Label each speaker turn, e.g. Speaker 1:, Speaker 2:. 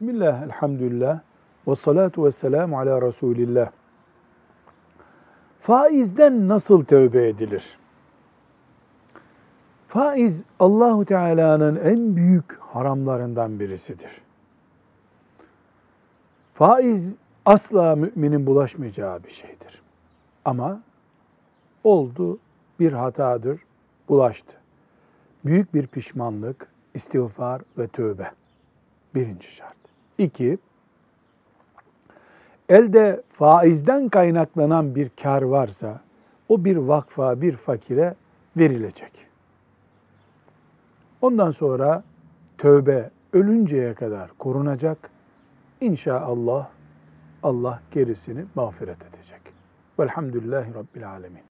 Speaker 1: Bismillah, elhamdülillah, ve salatu ve selamu ala Resulillah. Faizden nasıl tövbe edilir? Faiz Allahu Teala'nın en büyük haramlarından birisidir. Faiz asla müminin bulaşmayacağı bir şeydir. Ama oldu bir hatadır, bulaştı. Büyük bir pişmanlık, istiğfar ve tövbe. Birinci şart. İki, elde faizden kaynaklanan bir kar varsa o bir vakfa, bir fakire verilecek. Ondan sonra tövbe ölünceye kadar korunacak. İnşallah Allah gerisini mağfiret edecek. Velhamdülillahi Rabbil Alemin.